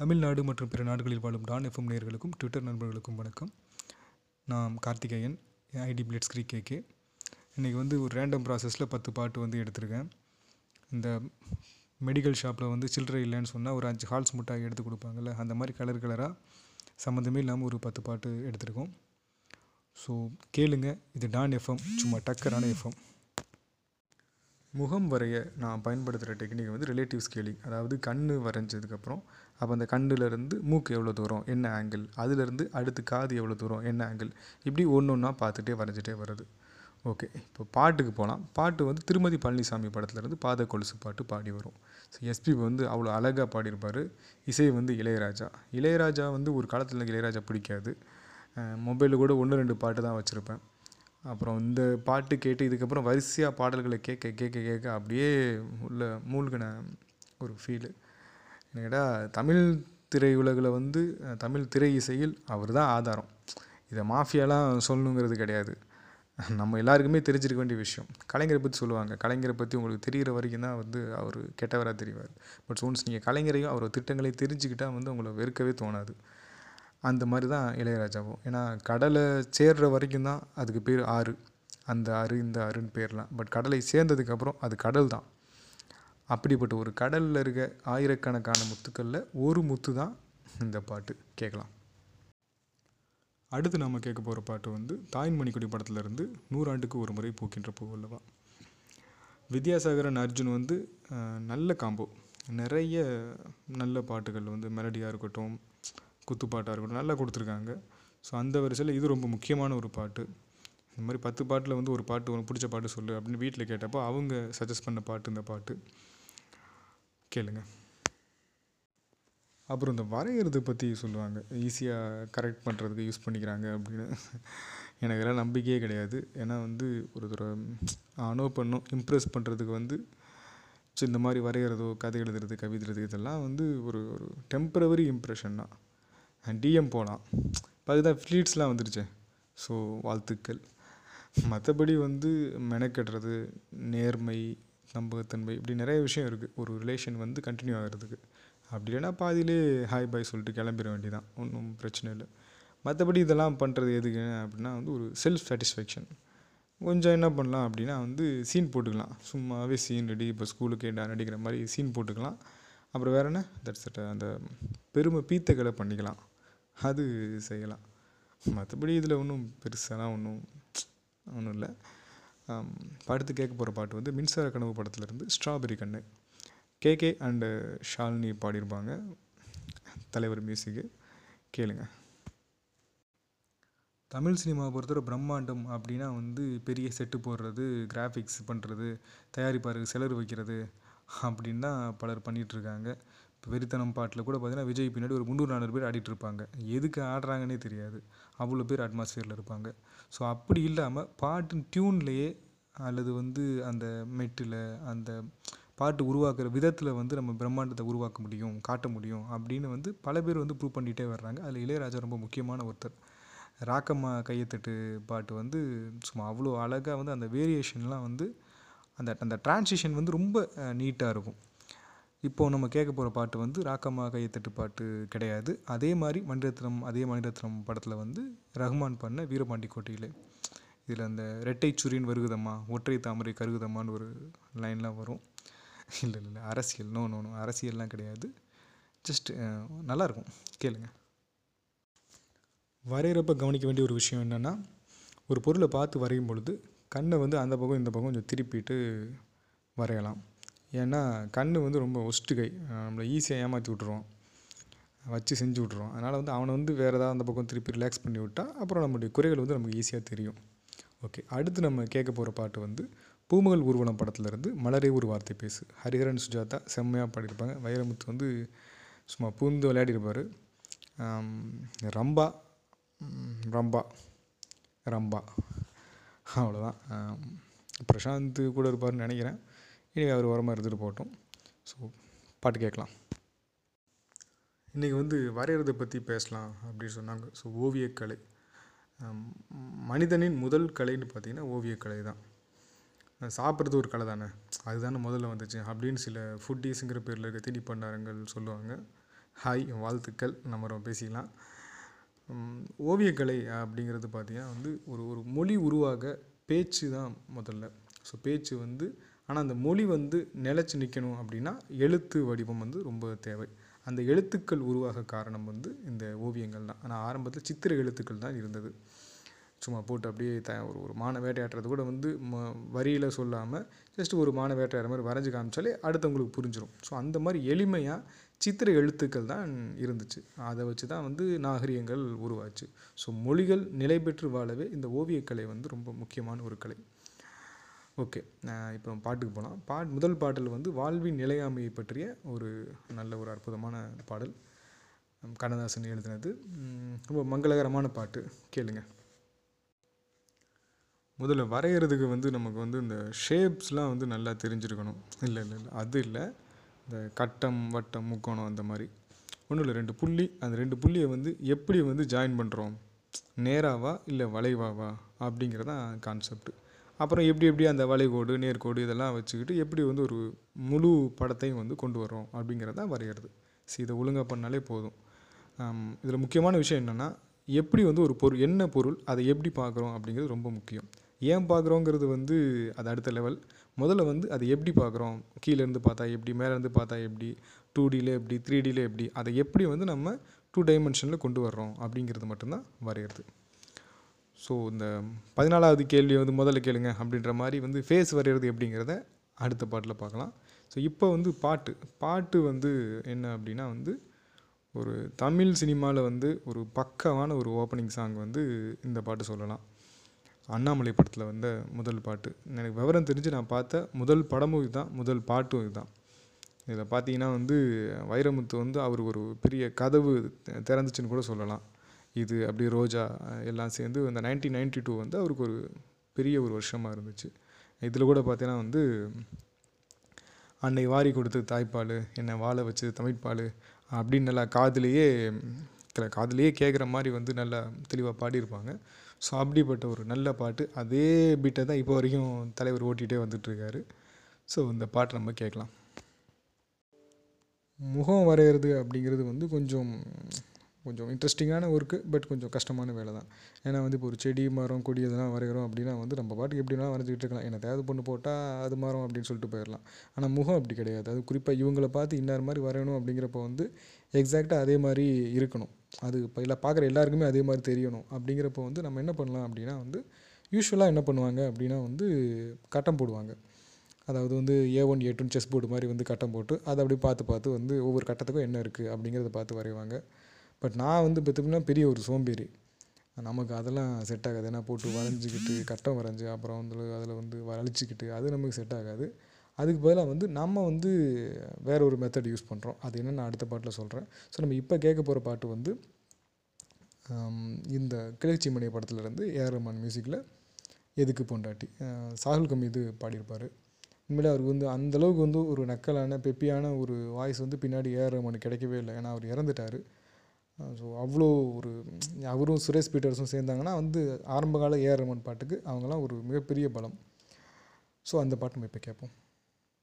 தமிழ்நாடு மற்றும் பிற நாடுகளில் வாழும் டான் எஃப்எம் நேயர்களுக்கும் ட்விட்டர் நண்பர்களுக்கும் வணக்கம். நான் கார்த்திகேயன் ஐடி பிளேட்ஸ் கிரீக் கேகே இன்றைக்கி வந்து ஒரு ரேண்டம் ப்ராசஸில் பத்து பாட்டு வந்து எடுத்திருக்கேன். இந்த மெடிக்கல் ஷாப்பில் வந்து சில்லறை இல்லைன்னு சொன்னால் ஒரு அஞ்சு ஹால்ஸ் முட்டாய் எடுத்து கொடுப்பாங்கல்ல அந்த மாதிரி கலர் கலராக சம்மந்தமே இல்லாமல் ஒரு பத்து பாட்டு எடுத்திருக்கோம். ஸோ கேளுங்க. இது டான் எஃப்எம் சும்மா டக்கரான எஃப்எம் முகம் வரைய நான் பயன்படுத்துகிற டெக்னிக் வந்து ரிலேட்டிவ் ஸ்கேலிங் அதாவது கண் வரைஞ்சதுக்கப்புறம் அப்போ அந்த கண்ணுலேருந்து மூக்கு எவ்வளோ தூரம் என்ன ஆங்கிள் அதுலேருந்து அடுத்து காது எவ்வளோ தூரம் என்ன ஆங்கிள் இப்படி ஒன்று ஒன்றா பார்த்துட்டே வரைஞ்சிட்டே வருது ஓகே இப்போ பாட்டுக்கு போகலாம் பாட்டு வந்து திருமதி பழனிசாமி படத்துலேருந்து பாத கொலுசு பாட்டு பாடி வரும். ஸோ எஸ்பி வந்து அவ்வளோ அழகாக பாடியிருப்பார். இசை வந்து இளையராஜா. இளையராஜா வந்து ஒரு காலத்தில் எனக்கு இளையராஜா பிடிக்காது. மொபைலில் கூட ஒன்று ரெண்டு பாட்டு தான் வச்சுருப்பேன். அப்புறம் இந்த பாட்டு கேட்டு இதுக்கப்புறம் வரிசையாக பாடல்களை கேட்க கேட்க கேட்க அப்படியே உள்ள மூழ்கின ஒரு ஃபீலு என்னடா தமிழ் திரையுலகில் வந்து தமிழ் திரை இசையில் அவர் தான் ஆதாரம். இதை மாஃபியாலாம் சொல்லணுங்கிறது கிடையாது. நம்ம எல்லாருக்குமே தெரிஞ்சிருக்க வேண்டிய விஷயம். கலைஞரை பற்றி சொல்லுவாங்க. கலைஞரை பற்றி உங்களுக்கு தெரிகிற வரைக்கும் தான் வந்து அவர் கெட்டவராக தெரிவார். பட் ஒன்ஸ் நீங்கள் கலைஞரையும் அவர் திட்டங்களையும் தெரிஞ்சுக்கிட்டால் வந்து உங்களை வெறுக்கவே தோணாது. அந்த மாதிரி தான் இளையராஜாவும். ஏன்னா கடலை சேர்ற வரைக்கும் தான் அதுக்கு பேர் ஆறு. அந்த ஆறு இந்த ஆறுன்னு பேர்லாம். பட் கடலை சேர்ந்ததுக்கப்புறம் அது கடல் தான். அப்படிப்பட்ட ஒரு கடலில் இருக்க ஆயிரக்கணக்கான முத்துக்களில் ஒரு முத்து தான் இந்த பாட்டு. கேட்கலாம். அடுத்து நாம் கேட்க போகிற பாட்டு வந்து தாய்மணிக்குடி படத்துலேருந்து நூறாண்டுக்கு ஒரு முறை பூக்கின்ற பூவல்லவா வித்யாசாகரன் அர்ஜுன் வந்து நல்ல காம்போ நிறைய நல்ல பாட்டுகள் வந்து மெலடியாக இருக்கட்டும் குத்துப்பாட்டாக இருக்கட்டும் நல்லா கொடுத்துருக்காங்க. ஸோ அந்த வரிசையில் இது ரொம்ப முக்கியமான ஒரு பாட்டு. இந்த மாதிரி பத்து பாட்டில் வந்து ஒரு பாட்டு உனக்கு பிடிச்ச பாட்டு சொல்லு அப்படின்னு வீட்டில் கேட்டப்போ அவங்க சஜஸ்ட் பண்ண பாட்டு இந்த பாட்டு. கேளுங்க. அப்புறம் இந்த வரைகிறது பற்றி சொல்லுவாங்க. ஈஸியாக கரெக்ட் பண்ணுறதுக்கு யூஸ் பண்ணிக்கிறாங்க அப்படின்னு. எனக்கு எல்லாம் நம்பிக்கையே கிடையாது. ஏன்னா வந்து ஒரு தடவை ஆனோ பண்ணும் இம்ப்ரெஸ் பண்ணுறதுக்கு வந்து ஸோ இந்த மாதிரி வரைகிறதோ கதை எழுதுறது கவிதை எழுதுறது இதெல்லாம் வந்து ஒரு ஒரு டெம்பரவரி இம்ப்ரெஷன் தான். டிஎம் போகலாம் இப்போ அதுதான் ஃப்ளீட்ஸ்லாம் வந்துருச்சே. ஸோ வாழ்த்துக்கள். மற்றபடி வந்து மெனக்கெடுறது நேர்மை நம்பகத்தன்மை இப்படி நிறைய விஷயம் இருக்குது ஒரு ரிலேஷன் வந்து கண்டினியூ ஆகிறதுக்கு. அப்படி இல்லைன்னா பாதியிலே ஹாய் பாய் சொல்லிட்டு கிளம்பிட வேண்டியதான் ஒன்றும் பிரச்சனை இல்லை. மற்றபடி இதெல்லாம் பண்ணுறது எதுக்கு அப்படின்னா வந்து ஒரு செல்ஃப் சாட்டிஸ்ஃபேக்ஷன் கொஞ்சம் என்ன பண்ணலாம் அப்படின்னா வந்து சீன் போட்டுக்கலாம். சும்மாவே சீன் ரெடி இப்போ ஸ்கூலுக்கு நடிக்கிற மாதிரி சீன் போட்டுக்கலாம். அப்புறம் வேற என்ன? தட்ஸ் அந்த பெருமை பீத்தகளை பண்ணிக்கலாம். அது செய்யலாம். மற்றபடி இதில் ஒன்றும் பெருசாலாம் ஒன்றும் ஒன்றும் இல்லை. ஆம், அடுத்து கேட்க போகிற பாட்டு வந்து மின்சார கனவு படத்துலேருந்து ஸ்ட்ராபெரி கண்ணு. கேகே அண்டு ஷாலினி பாடியிருப்பாங்க தலைவர் மியூசிக்கு கேளுங்க. தமிழ் சினிமாவை பொறுத்தவரை பிரம்மாண்டம் அப்படின்னா வந்து பெரிய செட்டு போடுறது கிராஃபிக்ஸ் பண்ணுறது தயாரிப்பாருக்கு செலவு வைக்கிறது அப்படின்னு தான் பலர் பண்ணிகிட்ருக்காங்க இப்போ வெறித்தனம் பாட்டில் கூட பார்த்தீங்கன்னா விஜய் பின்னாடி ஒரு முந்நூறு நானூறு பேர் ஆடிட்டு இருப்பாங்க. எதுக்கு ஆடுறாங்கன்னே தெரியாது. அவ்வளோ பேர் அட்மாஸ்ஃபியரில் இருப்பாங்க. ஸோ அப்படி இல்லாமல் பாட்டு டியூன்லேயே அல்லது வந்து அந்த மெட்டில் அந்த பாட்டு உருவாக்குற விதத்தில் வந்து நம்ம பிரம்மாண்டத்தை உருவாக்க முடியும் காட்ட முடியும் அப்படின்னு வந்து பல பேர் வந்து ப்ரூவ் பண்ணிகிட்டே வர்றாங்க. அதில் இளையராஜா ரொம்ப முக்கியமான ஒருத்தர். ராக்கம்மா கையத்தட்டு பாட்டு வந்து சும்மா அவ்வளோ அழகாக வந்து அந்த வேரியேஷன்லாம் வந்து அந்த அந்த டிரான்சிஷன் வந்து ரொம்ப நீட்டாக இருக்கும். இப்போது நம்ம கேட்க போகிற பாட்டு வந்து ராக்கம்மா கையத்தட்டு பாட்டு கிடையாது. அதே மாதிரி மணிரத்னம் அதே மணிரத்னம் படத்தில் வந்து ரஹ்மான் பண்ண வீரபாண்டி கோட்டையிலே. இதில் அந்த ரெட்டை சுரின் வருகுதம்மா ஒற்றை தாமரை கருகுதம்மான்னு ஒரு லைன்லாம் வரும். இல்லை இல்லை இல்லை அரசியல். நோ நோ நோ அரசியல்லாம் கிடையாது. ஜஸ்ட் நல்லாயிருக்கும். கேளுங்க. வரைகிறப்ப கவனிக்க வேண்டிய ஒரு விஷயம் என்னென்னா ஒரு பொருளை பார்த்து வரையும் பொழுது கண்ணை வந்து அந்த பக்கம் இந்த பக்கம் கொஞ்சம் திருப்பிட்டு வரையலாம். ஏன்னா கண் வந்து ரொம்ப ஒஸ்ட்டு கை. நம்மளை ஈஸியாக ஏமாற்றி விட்ருவோம் வச்சு செஞ்சு விட்ருவோம் அதனால் வந்து அவனை வந்து வேறு ஏதாவது அந்த பக்கம் திருப்பி ரிலாக்ஸ் பண்ணி விட்டா அப்புறம் நம்மளுடைய குறைகள் வந்து நமக்கு ஈஸியாக தெரியும். ஓகே அடுத்து நம்ம கேட்க போகிற பாட்டு வந்து பூமகள் ஊர்வலம் படத்துலேருந்து மலரே ஒரு வார்த்தை பேசு. ஹரிஹரன் சுஜாதா செம்மையாக பாடியிருப்பாங்க. வைரமுத்து வந்து சும்மா பூந்து விளையாடிருப்பார் ரம்பா ரம்பா ரம்பா. அவ்வளோதான் பிரசாந்த் கூட இருப்பார்னு நினைக்கிறேன். இனி அவர் ஓரமாக இருந்துட்டு போகட்டும். ஸோ பாட்டு கேட்கலாம். இன்றைக்கி வந்து வரைகிறத பற்றி பேசலாம் அப்படின்னு சொன்னாங்க. ஸோ ஓவியக்கலை. மனிதனின் முதல் கலைன்னு பார்த்தீங்கன்னா ஓவியக்கலை தான். சாப்பிட்றது ஒரு கலை தானே? அதுதானே முதல்ல வந்துச்சு. அப்படின்னு சில ஃபுட்டீஸுங்கிற பேரில் இருக்க திணிப்பண்டாரங்கள் சொல்லுவாங்க. ஹாய் வாழ்த்துக்கள். நம்ம ரொம்ப பேசிக்கலாம். ஓவியக்கலை அப்படிங்கிறது பார்த்தீங்கன்னா வந்து ஒரு ஒரு மொழி உருவாக பேச்சு தான் முதல்ல. ஸோ பேச்சு வந்து ஆனால் அந்த மொழி வந்து நிலச்சி நிற்கணும் அப்படின்னா எழுத்து வடிவம் வந்து ரொம்ப தேவை. அந்த எழுத்துக்கள் உருவாக காரணம் வந்து இந்த ஓவியங்கள் தான். ஆனால் ஆரம்பத்தில் சித்திர எழுத்துக்கள் தான் இருந்தது. சும்மா போட்டு அப்படியே த ஒரு ஒரு மான வேட்டையாடுறது கூட வந்து ம வரியில் சொல்லாமல் ஜஸ்ட் ஒரு மான வேட்டையாடுற மாதிரி வரைஞ்சி காமிச்சாலே அடுத்தவங்களுக்கு புரிஞ்சிடும் ஸோ அந்த மாதிரி எளிமையாக சித்திர எழுத்துக்கள் தான் இருந்துச்சு. அதை வச்சு தான் வந்து நாகரிகங்கள் உருவாச்சு. ஸோ மொழிகள் நிலை பெற்று வாழவே இந்த ஓவியக்கலை வந்து ரொம்ப முக்கியமான ஒரு கலை. ஓகே. இப்போ நம்ம பாட்டுக்கு போகலாம் பாட் முதல் பாடல் வந்து வாழ்வின் நிலையாமையை பற்றிய ஒரு நல்ல ஒரு அற்புதமான பாடல். கண்ணதாசன் எழுதினது. ரொம்ப மங்களகரமான பாட்டு. கேளுங்க. முதல்ல வரைகிறதுக்கு வந்து நமக்கு வந்து இந்த ஷேப்ஸ்லாம் வந்து நல்லா தெரிஞ்சிருக்கணும். இல்லை இல்லை இல்லை. அது இல்லை. இந்த கட்டம் வட்டம் முக்கோணம் அந்த மாதிரி. ஒன்றும் இல்லை. ரெண்டு புள்ளி. அந்த ரெண்டு புள்ளியை வந்து எப்படி வந்து ஜாயின் பண்ணுறோம் நேராவா இல்லை வளைவாவா? அப்படிங்கிறதான் கான்செப்ட் அப்புறம் எப்படி எப்படி அந்த வளைகோடு நேர்கோடு இதெல்லாம் வச்சுக்கிட்டு எப்படி வந்து ஒரு முழு படத்தையும் வந்து கொண்டு வரோம் அப்படிங்கிறதான் வரைகிறது. ஸோ இதை ஒழுங்காக பண்ணாலே போதும். இதில் முக்கியமான விஷயம் என்னென்னா எப்படி வந்து ஒரு பொருள் என்ன பொருள் அதை எப்படி பார்க்குறோம் அப்படிங்கிறது ரொம்ப முக்கியம். ஏன் பார்க்குறோங்கிறது வந்து அது அடுத்த லெவல் முதல்ல வந்து அதை எப்படி பார்க்குறோம்? கீழேருந்து பார்த்தா எப்படி மேலேருந்து பார்த்தா எப்படி டூ டியில் எப்படி த்ரீ டியில் எப்படி அதை எப்படி வந்து நம்ம டூ டைமென்ஷனில் கொண்டு வர்றோம் அப்படிங்கிறது மட்டும்தான் வரைகிறது. ஸோ இந்த பதினாலாவது கேள்வி வந்து முதல்ல கேளுங்க அப்படின்ற மாதிரி வந்து ஃபேஸ் வரைகிறது எப்படிங்கிறத அடுத்த பாட்டில் பார்க்கலாம். ஸோ இப்போ வந்து பாட்டு. பாட்டு வந்து என்ன அப்படின்னா வந்து ஒரு தமிழ் சினிமாவில் வந்து ஒரு பக்கமான ஒரு ஓப்பனிங் சாங் வந்து இந்த பாட்டு சொல்லலாம். அண்ணாமலை படத்தில் வந்த முதல் பாட்டு. எனக்கு விவரம் தெரிஞ்சு நான் பார்த்த முதல் படமும் இதுதான் முதல் பாட்டும் இதுதான். இதில் பார்த்தீங்கன்னா வந்து வைரமுத்து வந்து அவர் ஒரு பெரிய கதவு திறந்துச்சுன்னு கூட சொல்லலாம். இது அப்படி ரோஜா எல்லாம் சேர்ந்து அந்த நைன்டீன் நைன்டி டூ வந்து அவருக்கு ஒரு பெரிய ஒரு வருஷமாக இருந்துச்சு. இதில் கூட பார்த்தீங்கன்னா வந்து அன்னை வாரி கொடுத்து தாய்ப்பால் என்னை வாழ வச்சு தமிழ்ப்பால் அப்படின்னு நல்லா காதுலேயே காதிலேயே காதுலேயே கேட்குற மாதிரி வந்து நல்லா தெளிவாக பாடியிருப்பாங்க. ஸோ அப்படிப்பட்ட ஒரு நல்ல பாட்டு. அதே பீட்டை தான் இப்போ வரைக்கும் தலைவர் ஓட்டிகிட்டே வந்துட்டுருக்காரு. ஸோ இந்த பாட்டை நம்ம கேட்கலாம். முகம் வரைகிறது அப்படிங்கிறது வந்து கொஞ்சம் கொஞ்சம் இன்ட்ரெஸ்டிங்கான ஒர்க்கு பட் கொஞ்சம் கஷ்டமான வேலை தான். ஏன்னா வந்து இப்போ ஒரு செடி மரம் கொடி இதெல்லாம் வரைகிறோம் அப்படின்னா வந்து நம்ம பாட்டுக்கு எப்படினா வரைஞ்சிக்கிட்டு இருக்கலாம். என்ன தேவை பொண்ணு போட்டால் அது மரம் அப்படின்னு சொல்லிட்டு போயிடலாம் ஆனால் முகம் அப்படி கிடையாது. அது குறிப்பாக இவங்கள பார்த்து இன்னார் மாதிரி வரையணும் அப்படிங்கிறப்ப வந்து எக்ஸாக்டாக அதே மாதிரி இருக்கணும். அது இப்போ இல்லை பார்க்குற எல்லாருக்குமே அதே மாதிரி தெரியணும். அப்படிங்கிறப்ப வந்து நம்ம என்ன பண்ணலாம் அப்படின்னா வந்து யூஸ்வலாக என்ன பண்ணுவாங்க அப்படின்னா வந்து கட்டம் போடுவாங்க. அதாவது வந்து A one A Doon chess board மாதிரி வந்து கட்டம் போட்டு அதை அப்படியே பார்த்து பார்த்து வந்து ஒவ்வொரு கட்டத்துக்கும் என்ன இருக்குது அப்படிங்கிறத பார்த்து வரைவாங்க. பட் நான் வந்து பார்த்தீங்கன்னா பெரிய ஒரு சோம்பேறி. நமக்கு அதெல்லாம் செட் ஆகாது. ஏன்னா போட்டு வரைஞ்சிக்கிட்டு கட்டம் வரைஞ்சி அப்புறம் வந்து அதில் வந்து வளைச்சிக்கிட்டு அது நமக்கு செட் ஆகாது. அதுக்கு பதிலாக வந்து நம்ம வந்து வேற ஒரு மெத்தட் யூஸ் பண்ணுறோம் அது என்னென்னு நான் அடுத்த பாட்டில் சொல்கிறேன் ஸோ நம்ம இப்போ கேட்க போகிற பாட்டு வந்து இந்த கிளர்ச்சி மணி படத்துலேருந்து ஏஆர் ரஹ்மான் மியூசிக்கில் எதுக்கு பொண்டாட்டி? சாகுல் சாகுல் கமீது பாடியிருப்பார். உண்மையிலே அவருக்கு வந்து அந்த அளவுக்கு வந்து ஒரு நக்கலான பெப்பியான ஒரு வாய்ஸ் வந்து பின்னாடி ஏஆர் ரஹ்மானுக்கு கிடைக்கவே இல்லை. ஏன்னா அவர் இறந்துட்டார். ஸோ அவ்வளோ ஒரு அவரும் சுரேஷ் பீட்டர்ஸும் சேர்ந்தாங்கன்னா வந்து ஆரம்பகால ஏஆர் ரமன் பாட்டுக்கு அவங்களாம் ஒரு மிகப்பெரிய பலம். ஸோ அந்த பாட்டு நம்ம இப்போ கேட்போம்